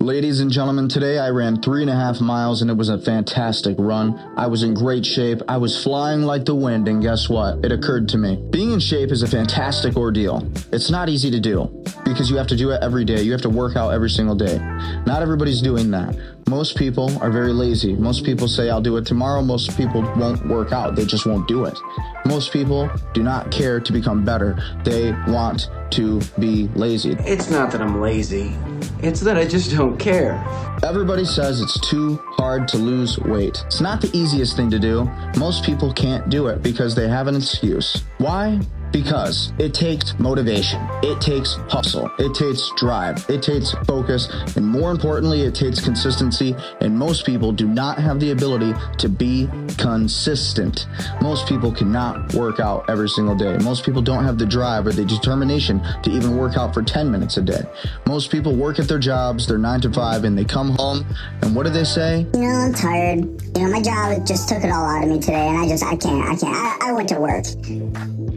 Ladies and gentlemen, today I ran three and a half miles and it was a fantastic run. I was in great shape. I was flying like the wind, and guess what? It occurred to me. Being in shape is a fantastic ordeal. It's not easy to do because you have to do it every day. You have to work out every single day. Not everybody's doing that. Most people are very lazy. Most people say, I'll do it tomorrow. Most people won't work out. They just won't do it. Most people do not care to become better. They want to be lazy. It's not that I'm lazy, it's that I just don't care. Everybody says it's too hard to lose weight. It's not the easiest thing to do. Most people can't do it because they have an excuse. Why? Because it takes motivation, it takes hustle, it takes drive, it takes focus, and more importantly, it takes consistency. And most people do not have the ability to be consistent. Most people cannot work out every single day. Most people don't have the drive or the determination to even work out for 10 minutes a day. Most people work at their jobs, they're nine to five, and they come home, and what do they say? You know, I'm tired. You know, my job just took it all out of me today, and I just, I can't, I can't. I, I went to work.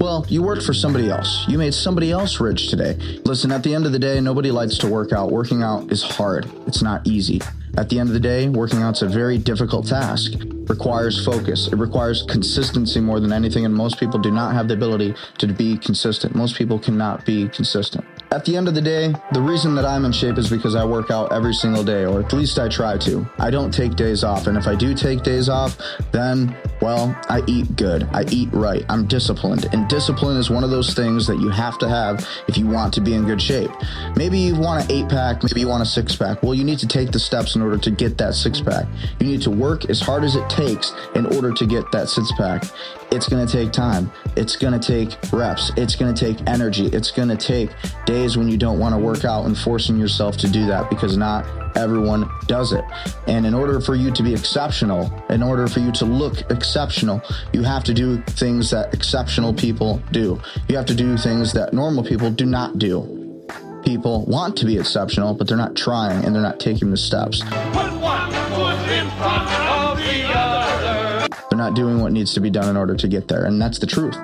Well, you worked for somebody else. You made somebody else rich today. Listen, at the end of the day, nobody likes to work out. Working out is hard, it's not easy. At the end of the day, working out's a very difficult task. It requires focus. It requires consistency more than anything, and most people do not have the ability to be consistent. Most people cannot be consistent. At the end of the day, the reason that I'm in shape is because I work out every single day, or at least I try to. I don't take days off, and if I do take days off, then, well, I eat good. I eat right. I'm disciplined, and discipline is one of those things that you have to have if you want to be in good shape. Maybe you want an eight pack, maybe you want a six pack. Well, you need to take the steps in order to get that six pack. You need to work as hard as it takes in order to get that six pack. It's going to take time. It's going to take reps. It's going to take energy. It's going to take days when you don't want to work out and forcing yourself to do that because not everyone does it. And in order for you to be exceptional, in order for you to look exceptional, you have to do things that exceptional people do. You have to do things that normal people do not do. People want to be exceptional, but they're not trying and they're not taking the steps. The. They're not doing what needs to be done in order to get there. And that's the truth.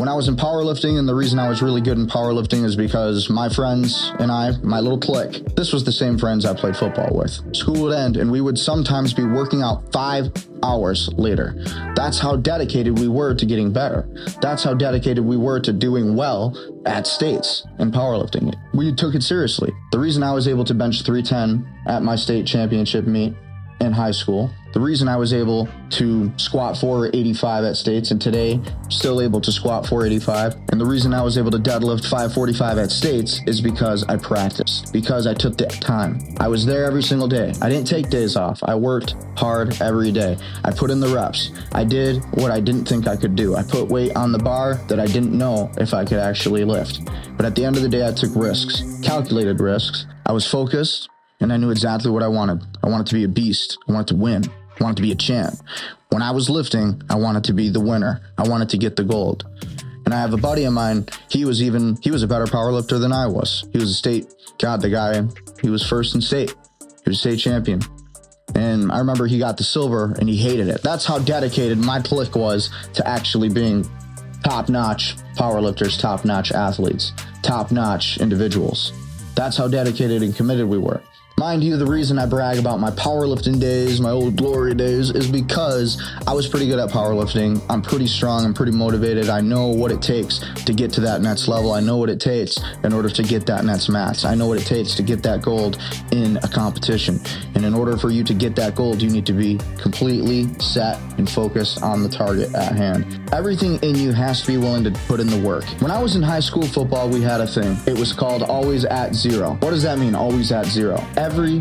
When I was in powerlifting, and the reason I was really good in powerlifting is because my friends and I, my little clique, this was the same friends I played football with. School would end, and we would sometimes be working out five hours later. That's how dedicated we were to getting better. That's how dedicated we were to doing well at states in powerlifting. We took it seriously. The reason I was able to bench 310 at my state championship meet in high school. The reason I was able to squat 485 at states and today still able to squat 485 and the reason I was able to deadlift 545 at states is because I practiced, because I took the time. I was there every single day. I didn't take days off. I worked hard every day. I put in the reps. I did what I didn't think I could do. I put weight on the bar that I didn't know if I could actually lift. But at the end of the day, I took risks, calculated risks. I was focused and I knew exactly what I wanted. I wanted to be a beast. I wanted to win. Wanted to be a champ. When I was lifting, I wanted to be the winner. I wanted to get the gold. And I have a buddy of mine, he was even, he was a better power lifter than I was. He was a state, God, the guy, he was first in state. He was state champion. And I remember he got the silver and he hated it. That's how dedicated my clique was to actually being top notch powerlifters, top notch athletes, top notch individuals. That's how dedicated and committed we were. Mind you, the reason I brag about my powerlifting days, my old glory days, is because I was pretty good at powerlifting. I'm pretty strong. I'm pretty motivated. I know what it takes to get to that next level. I know what it takes in order to get that next match. I know what it takes to get that gold in a competition. And in order for you to get that gold, you need to be completely set and focused on the target at hand. Everything in you has to be willing to put in the work. When I was in high school football, we had a thing. It was called always at zero. What does that mean? Always at zero.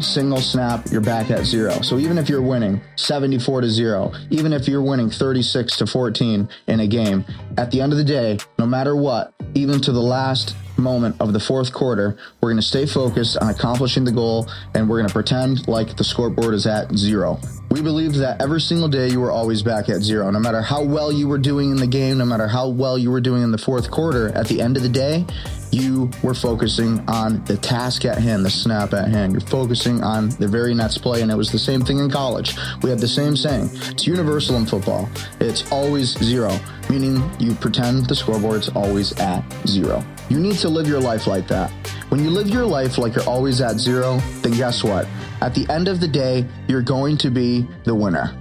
Single snap, you're back at zero. So even if you're winning 74 to zero, even if you're winning 36 to 14 in a game, at the end of the day, no matter what, even to the last moment of the fourth quarter, we're going to stay focused on accomplishing the goal and we're going to pretend like the scoreboard is at zero. We believe that every single day you were always back at zero. No matter how well you were doing in the game, no matter how well you were doing in the fourth quarter, at the end of the day, you were focusing on the task at hand, the snap at hand. You're focusing on the very next play. And it was the same thing in college. We had the same saying. It's universal in football. It's always zero. Meaning you pretend the scoreboard's always at zero. You need to live your life like that. When you live your life like you're always at zero, then guess what? At the end of the day, you're going to be the winner.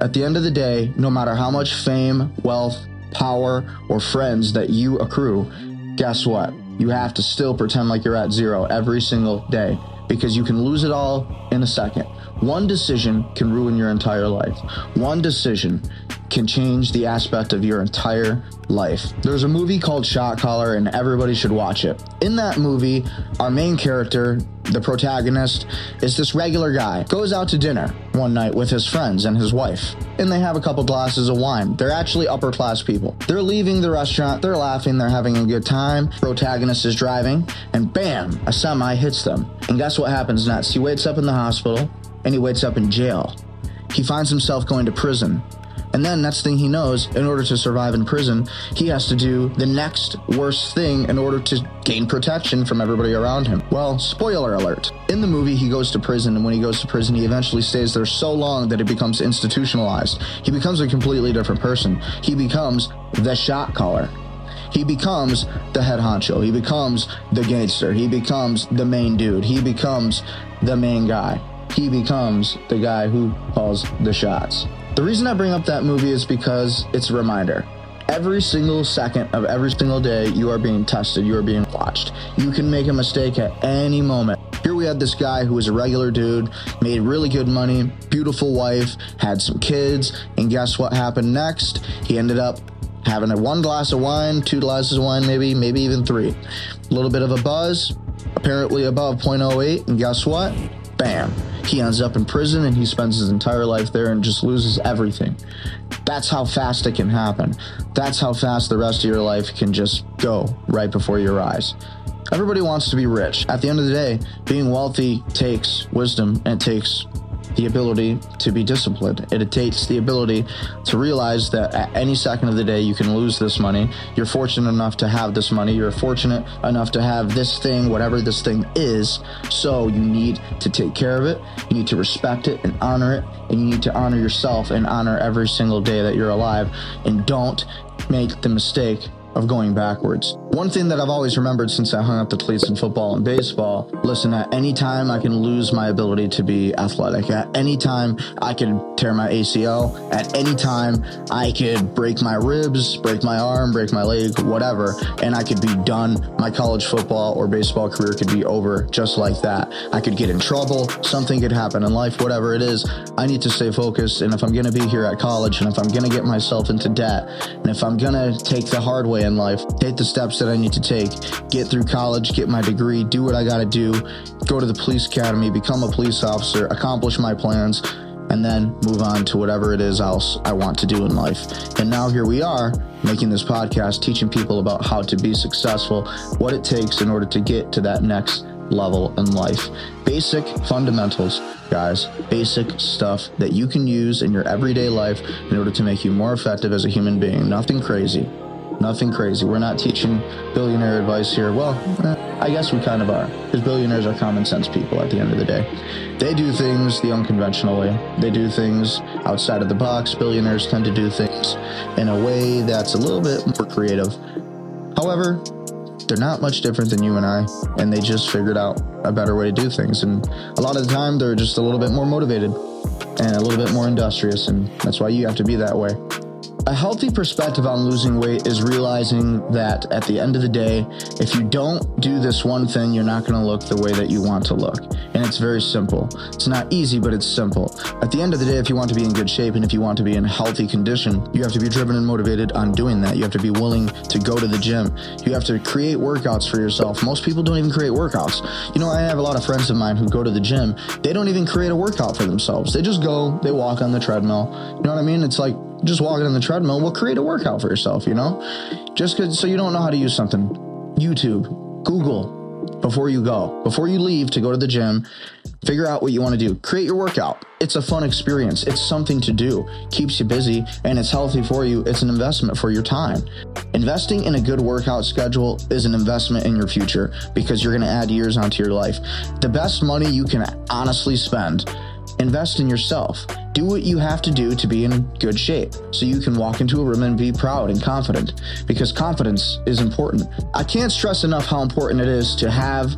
At the end of the day, no matter how much fame, wealth, power, or friends that you accrue, guess what? You have to still pretend like you're at zero every single day because you can lose it all in a second. One decision can ruin your entire life. One decision can change the aspect of your entire life. There's a movie called Shot Caller, and everybody should watch it. In that movie, our main character, the protagonist, is this regular guy, goes out to dinner one night with his friends and his wife, and they have a couple glasses of wine. They're actually upper class people. They're leaving the restaurant, they're laughing, they're having a good time. Protagonist is driving, and bam, a semi hits them. And guess what happens next? He wakes up in the hospital and he wakes up in jail. He finds himself going to prison. And then, next thing he knows, in order to survive in prison, he has to do the next worst thing in order to gain protection from everybody around him. Well, spoiler alert. In the movie, he goes to prison, and when he goes to prison, he eventually stays there so long that it becomes institutionalized. He becomes a completely different person. He becomes the shot caller. He becomes the head honcho. He becomes the gangster. He becomes the main dude. He becomes the main guy he becomes the guy who calls the shots. The reason I bring up that movie is because it's a reminder. Every single second of every single day, you are being tested, you are being watched. You can make a mistake at any moment. Here we had this guy who was a regular dude, made really good money, beautiful wife, had some kids, and guess what happened next? He ended up having a one glass of wine, two glasses of wine, maybe, maybe even three. A little bit of a buzz, apparently above 0.08, and guess what? Bam he ends up in prison and he spends his entire life there and just loses everything. That's how fast it can happen. That's how fast the rest of your life can just go right before your eyes. Everybody wants to be rich. At the end of the day, being wealthy takes wisdom and it takes the ability to be disciplined. It takes the ability to realize that at any second of the day you can lose this money. You're fortunate enough to have this money. You're fortunate enough to have this thing, whatever this thing is. So you need to take care of it. You need to respect it and honor it. And you need to honor yourself and honor every single day that you're alive. And don't make the mistake of going backwards. One thing that I've always remembered since I hung up the cleats in football and baseball, listen, at any time I can lose my ability to be athletic. At any time I could tear my ACL. At any time I could break my ribs, break my arm, break my leg, whatever, and I could be done. My college football or baseball career could be over just like that. I could get in trouble. Something could happen in life, whatever it is. I need to stay focused. And if I'm going to be here at college and if I'm going to get myself into debt and if I'm going to take the hard way in life, take the steps that I need to take, get through college, get my degree, do what I got to do, go to the police academy, become a police officer, accomplish my plans, and then move on to whatever it is else I want to do in life. And now here we are making this podcast, teaching people about how to be successful, what it takes in order to get to that next level in life. Basic fundamentals, guys. Basic stuff that you can use in your everyday life in order to make you more effective as a human being. Nothing crazy. Nothing crazy. We're not teaching billionaire advice here. Well, I guess we kind of are, because billionaires are common sense people at the end of the day. They do things the unconventional way. They do things outside of the box. Billionaires tend to do things in a way that's a little bit more creative. However, they're not much different than you and I, and they just figured out a better way to do things. And a lot of the time, they're just a little bit more motivated and a little bit more industrious, and that's why you have to be that way. A healthy perspective on losing weight is realizing that at the end of the day, if you don't do this one thing, you're not going to look the way that you want to look. And it's very simple. It's not easy, but it's simple. At the end of the day, if you want to be in good shape and if you want to be in healthy condition, you have to be driven and motivated on doing that. You have to be willing to go to the gym. You have to create workouts for yourself. Most people don't even create workouts. You know, I have a lot of friends of mine who go to the gym. They don't even create a workout for themselves. They just go, they walk on the treadmill. You know what I mean? It's like, just walking on the treadmill, well, create a workout for yourself, you know? Just cause, so you don't know how to use something. YouTube, Google, before you go. Before you leave to go to the gym, figure out what you want to do. Create your workout. It's a fun experience. It's something to do. Keeps you busy and it's healthy for you. It's an investment for your time. Investing in a good workout schedule is an investment in your future because you're going to add years onto your life. The best money you can honestly spend invest in yourself Do what you have to do to be in good shape so you can walk into a room and be proud and confident because confidence is important. I can't stress enough how important it is to have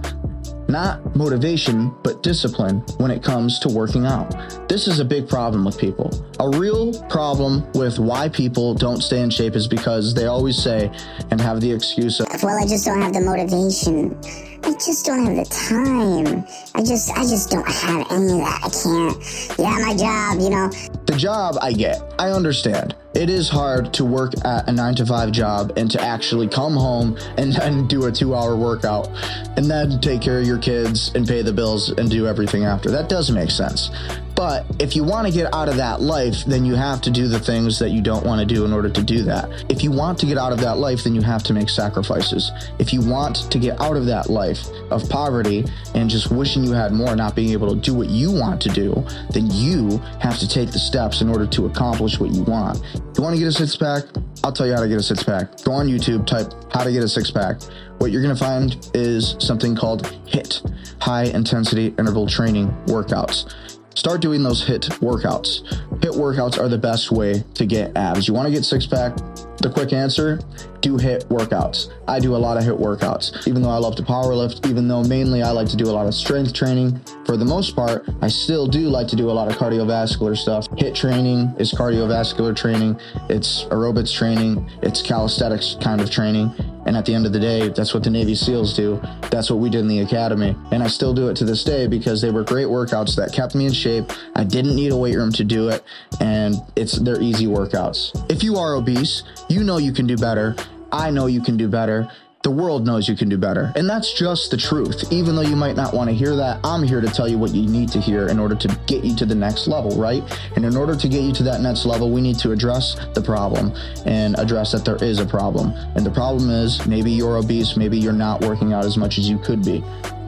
not motivation, but discipline when it comes to working out. This is a big problem with people. A real problem with why people don't stay in shape is because they always say and have the excuse of, Well, I just don't have the motivation. I just don't have the time. I just, I just don't have any of that. I can't. Yeah, my job, you know. The job I get, I understand. It is hard to work at a nine to five job and to actually come home and then do a two hour workout and then take care of your kids and pay the bills and do everything after. That does make sense. But if you want to get out of that life, then you have to do the things that you don't want to do in order to do that. If you want to get out of that life, then you have to make sacrifices. If you want to get out of that life of poverty and just wishing you had more, not being able to do what you want to do, then you have to take the steps in order to accomplish what you want. You want to get a six pack? I'll tell you how to get a six pack. Go on YouTube, type how to get a six pack. What you're going to find is something called HIIT, high intensity interval training workouts. Start doing those HIIT workouts. HIIT workouts are the best way to get abs. You want to get six pack? The quick answer do HIIT workouts. I do a lot of HIIT workouts. Even though I love to power lift, even though mainly I like to do a lot of strength training, for the most part, I still do like to do a lot of cardiovascular stuff. HIIT training is cardiovascular training, it's aerobics training, it's calisthenics kind of training. And at the end of the day, that's what the Navy SEALs do. That's what we did in the academy. And I still do it to this day because they were great workouts that kept me in shape. I didn't need a weight room to do it. And it's they're easy workouts. If you are obese, you know you can do better. I know you can do better. The world knows you can do better. And that's just the truth. Even though you might not want to hear that, I'm here to tell you what you need to hear in order to get you to the next level, right? And in order to get you to that next level, we need to address the problem and address that there is a problem. And the problem is maybe you're obese, maybe you're not working out as much as you could be.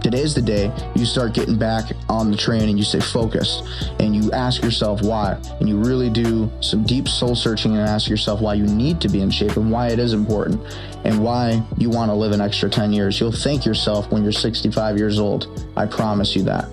Today's the day you start getting back on the train and you stay focused and you ask yourself why. And you really do some deep soul searching and ask yourself why you need to be in shape and why it is important and why you want to live an extra 10 years. You'll thank yourself when you're 65 years old. I promise you that.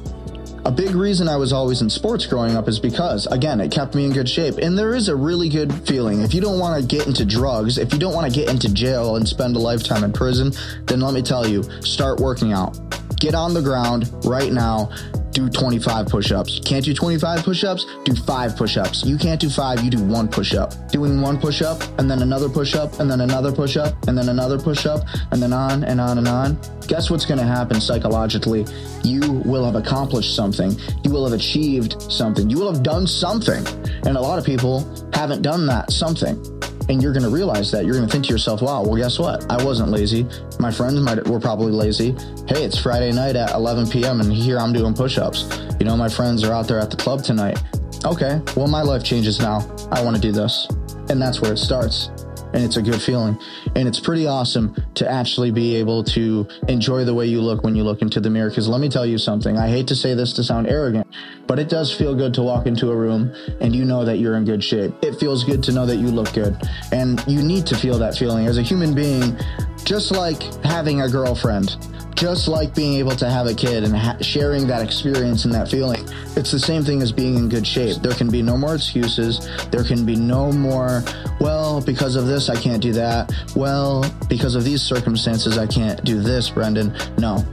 A big reason I was always in sports growing up is because, again, it kept me in good shape. And there is a really good feeling. If you don't want to get into drugs, if you don't want to get into jail and spend a lifetime in prison, then let me tell you, start working out. Get on the ground right now. Do 25 push ups. Can't do 25 push ups? Do five push ups. You can't do five, you do one push up. Doing one push up, and then another push up, and then another push up, and then another push up, and then on and on and on. Guess what's going to happen psychologically? You will have accomplished something. You will have achieved something. You will have done something. And a lot of people haven't done that something and you're going to realize that you're going to think to yourself wow well guess what? I wasn't lazy. My friends might were probably lazy. Hey it's friday night at 11 p.m and here i'm doing push-ups. You know my friends are out there at the club tonight. Okay well my life changes now. I want to do this. And that's where it starts and it's a good feeling. And it's pretty awesome to actually be able to enjoy the way you look when you look into the mirror. Because let me tell you something, I hate to say this to sound arrogant, but it does feel good to walk into a room and you know that you're in good shape. It feels good to know that you look good. And you need to feel that feeling as a human being, just like having a girlfriend just like being able to have a kid and ha- sharing that experience and that feeling. It's the same thing as being in good shape. There can be no more excuses. There can be no more, well, because of this, I can't do that. Well, because of these circumstances, I can't do this, Brendan. No.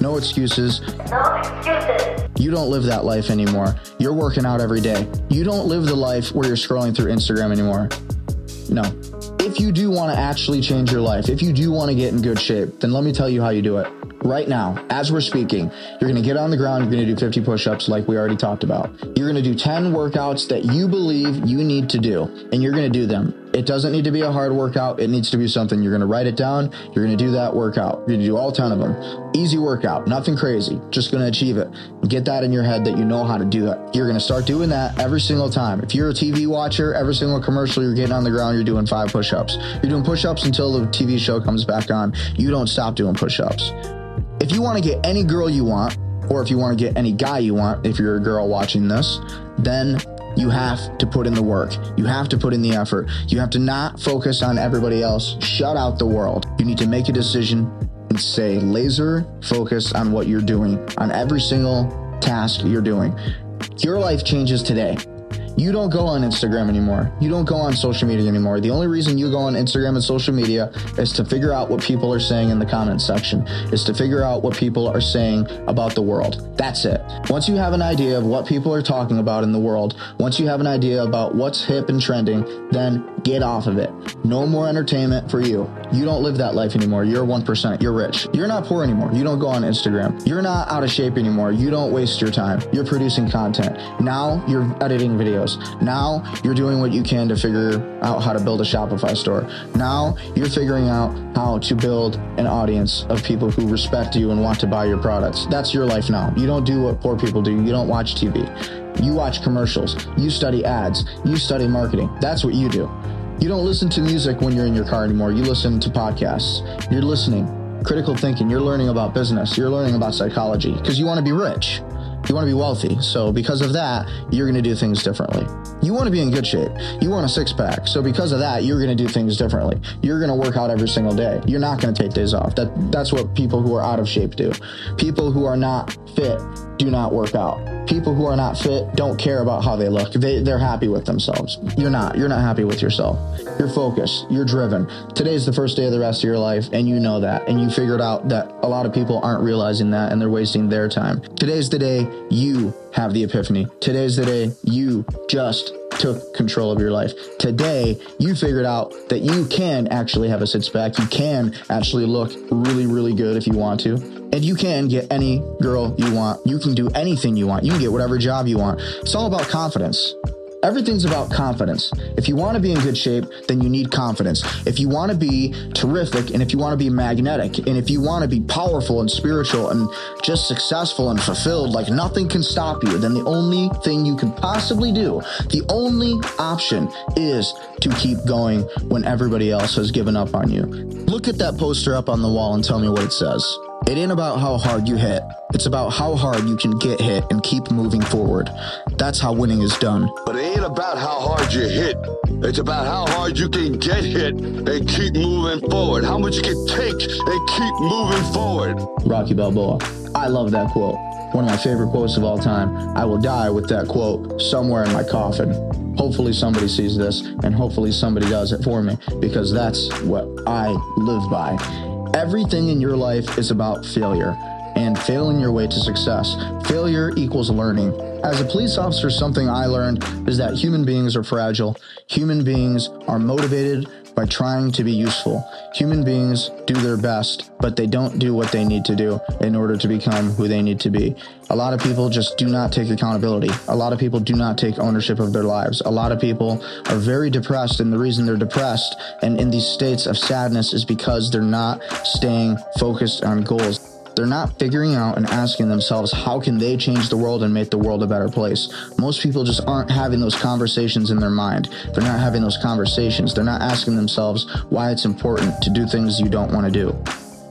No excuses. No excuses. You don't live that life anymore. You're working out every day. You don't live the life where you're scrolling through Instagram anymore. No. If you do want to actually change your life, if you do want to get in good shape, then let me tell you how you do it right now, as we're speaking, you're going to get on the ground, you're going to do 50 push ups like we already talked about. You're going to do 10 workouts that you believe you need to do, and you're going to do them. It doesn't need to be a hard workout. It needs to be something you're going to write it down. You're going to do that workout. You're going to do all 10 of them. Easy workout, nothing crazy. Just going to achieve it. Get that in your head that you know how to do that. You're going to start doing that every single time. If you're a TV watcher, every single commercial you're getting on the ground, you're doing five push ups. You're doing push ups until the TV show comes back on. You don't stop doing push ups. If you want to get any girl you want, or if you want to get any guy you want, if you're a girl watching this, then you have to put in the work. You have to put in the effort. You have to not focus on everybody else. Shut out the world. You need to make a decision and say laser focus on what you're doing, on every single task you're doing. Your life changes today. You don't go on Instagram anymore. You don't go on social media anymore. The only reason you go on Instagram and social media is to figure out what people are saying in the comments section, is to figure out what people are saying about the world. That's it. Once you have an idea of what people are talking about in the world, once you have an idea about what's hip and trending, then get off of it. No more entertainment for you. You don't live that life anymore. You're 1%. You're rich. You're not poor anymore. You don't go on Instagram. You're not out of shape anymore. You don't waste your time. You're producing content. Now you're editing videos. Now you're doing what you can to figure out how to build a Shopify store. Now you're figuring out how to build an audience of people who respect you and want to buy your products. That's your life now. You don't do what poor people do. You don't watch TV. You watch commercials. You study ads. You study marketing. That's what you do. You don't listen to music when you're in your car anymore. You listen to podcasts. You're listening, critical thinking. You're learning about business. You're learning about psychology because you want to be rich. You want to be wealthy. So because of that, you're going to do things differently. You want to be in good shape. You want a six pack. So because of that, you're going to do things differently. You're going to work out every single day. You're not going to take days off. That that's what people who are out of shape do. People who are not fit do not work out. People who are not fit don't care about how they look. They, they're happy with themselves. You're not. You're not happy with yourself. You're focused. You're driven. Today's the first day of the rest of your life, and you know that. And you figured out that a lot of people aren't realizing that and they're wasting their time. Today's the day you have the epiphany. Today's the day you just took control of your life. Today, you figured out that you can actually have a six pack. You can actually look really, really good if you want to. And you can get any girl you want. You can do anything you want. You can get whatever job you want. It's all about confidence. Everything's about confidence. If you want to be in good shape, then you need confidence. If you want to be terrific and if you want to be magnetic and if you want to be powerful and spiritual and just successful and fulfilled, like nothing can stop you, then the only thing you can possibly do, the only option is to keep going when everybody else has given up on you. Look at that poster up on the wall and tell me what it says. It ain't about how hard you hit. It's about how hard you can get hit and keep moving forward. That's how winning is done. But it ain't about how hard you hit. It's about how hard you can get hit and keep moving forward. How much you can take and keep moving forward. Rocky Balboa. I love that quote. One of my favorite quotes of all time. I will die with that quote somewhere in my coffin. Hopefully somebody sees this and hopefully somebody does it for me because that's what I live by. Everything in your life is about failure and failing your way to success. Failure equals learning. As a police officer, something I learned is that human beings are fragile. Human beings are motivated by trying to be useful. Human beings do their best, but they don't do what they need to do in order to become who they need to be. A lot of people just do not take accountability. A lot of people do not take ownership of their lives. A lot of people are very depressed, and the reason they're depressed and in these states of sadness is because they're not staying focused on goals. They're not figuring out and asking themselves how can they change the world and make the world a better place. Most people just aren't having those conversations in their mind. They're not having those conversations. They're not asking themselves why it's important to do things you don't want to do.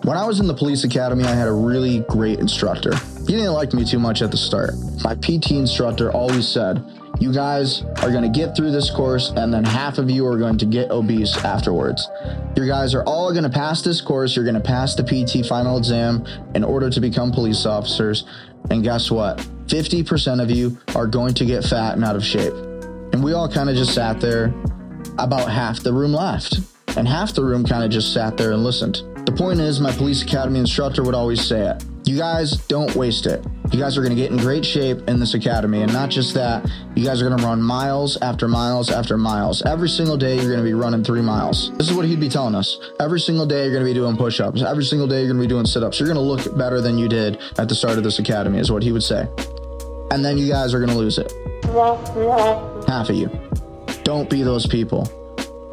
When I was in the police academy, I had a really great instructor. He didn't like me too much at the start. My PT instructor always said, you guys are going to get through this course, and then half of you are going to get obese afterwards. You guys are all going to pass this course. You're going to pass the PT final exam in order to become police officers. And guess what? 50% of you are going to get fat and out of shape. And we all kind of just sat there. About half the room left, and half the room kind of just sat there and listened. The point is, my police academy instructor would always say it. You guys don't waste it. You guys are going to get in great shape in this academy. And not just that, you guys are going to run miles after miles after miles. Every single day, you're going to be running three miles. This is what he'd be telling us. Every single day, you're going to be doing push ups. Every single day, you're going to be doing sit ups. You're going to look better than you did at the start of this academy, is what he would say. And then you guys are going to lose it. Half of you. Don't be those people.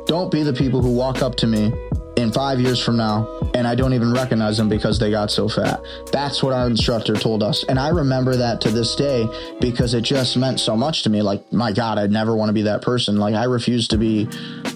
Don't be the people who walk up to me in five years from now and I don't even recognize them because they got so fat. That's what our instructor told us. And I remember that to this day because it just meant so much to me. Like, my God, I'd never want to be that person. Like, I refuse to be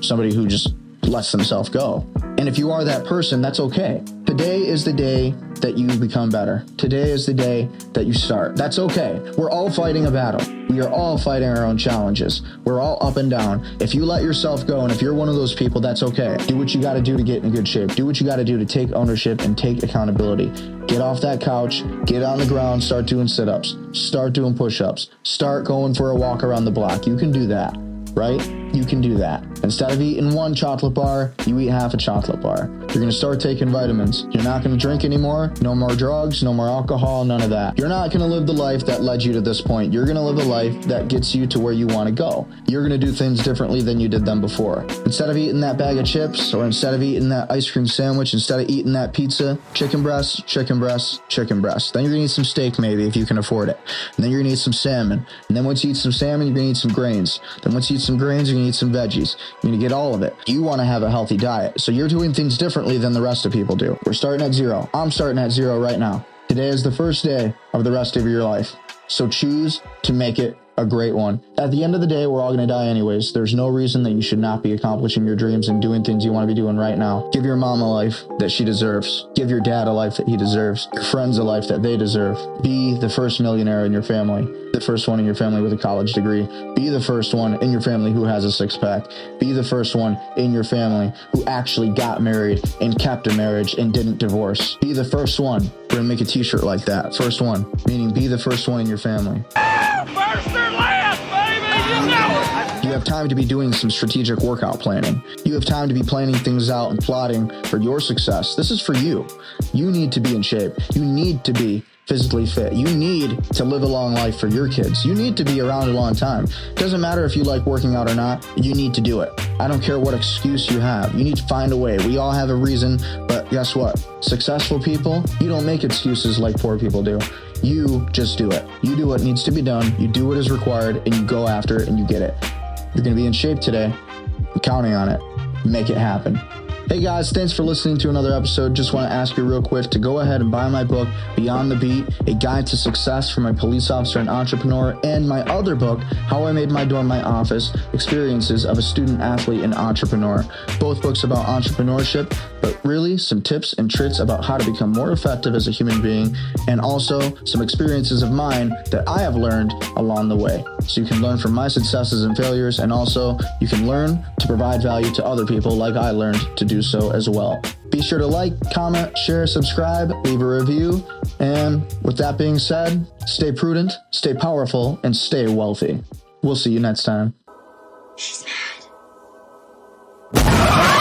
somebody who just lets themselves go. And if you are that person, that's okay. Today is the day that you become better. Today is the day that you start. That's okay. We're all fighting a battle. We are all fighting our own challenges. We're all up and down. If you let yourself go and if you're one of those people, that's okay. Do what you got to do to get in good shape. Do what you got to do to take ownership and take accountability. Get off that couch, get on the ground, start doing sit ups, start doing push ups, start going for a walk around the block. You can do that, right? You can do that. Instead of eating one chocolate bar, you eat half a chocolate bar. You're going to start taking vitamins. You're not going to drink anymore. No more drugs, no more alcohol, none of that. You're not going to live the life that led you to this point. You're going to live a life that gets you to where you want to go. You're going to do things differently than you did them before. Instead of eating that bag of chips or instead of eating that ice cream sandwich, instead of eating that pizza, chicken breast, chicken breast, chicken breast. Then you're going to eat some steak maybe if you can afford it. And then you're going to eat some salmon. And then once you eat some salmon, you're going to eat some grains. Then once you eat some grains, you're going to eat some veggies. You're to get all of it. You want to have a healthy diet. So you're doing things differently than the rest of people do. We're starting at zero. I'm starting at zero right now. Today is the first day of the rest of your life. So choose to make it a great one. At the end of the day, we're all going to die anyways. There's no reason that you should not be accomplishing your dreams and doing things you want to be doing right now. Give your mom a life that she deserves. Give your dad a life that he deserves. Your friends a life that they deserve. Be the first millionaire in your family. The first one in your family with a college degree. Be the first one in your family who has a six pack. Be the first one in your family who actually got married and kept a marriage and didn't divorce. Be the first one. We're going to make a t shirt like that. First one, meaning be the first one in your family. First you it. Have time to be doing some strategic workout planning. You have time to be planning things out and plotting for your success. This is for you. You need to be in shape. You need to be physically fit. You need to live a long life for your kids. You need to be around a long time. Doesn't matter if you like working out or not, you need to do it. I don't care what excuse you have. You need to find a way. We all have a reason, but guess what? Successful people, you don't make excuses like poor people do. You just do it. You do what needs to be done, you do what is required, and you go after it and you get it. You're going to be in shape today. I'm counting on it. Make it happen. Hey guys, thanks for listening to another episode. Just want to ask you real quick to go ahead and buy my book, Beyond the Beat, a guide to success for my police officer and entrepreneur, and my other book, How I Made My Dorm My Office Experiences of a Student Athlete and Entrepreneur. Both books about entrepreneurship, but really some tips and tricks about how to become more effective as a human being, and also some experiences of mine that I have learned along the way. So you can learn from my successes and failures, and also you can learn to provide value to other people like I learned to do so as well. Be sure to like, comment, share, subscribe, leave a review. And with that being said, stay prudent, stay powerful, and stay wealthy. We'll see you next time. She's mad.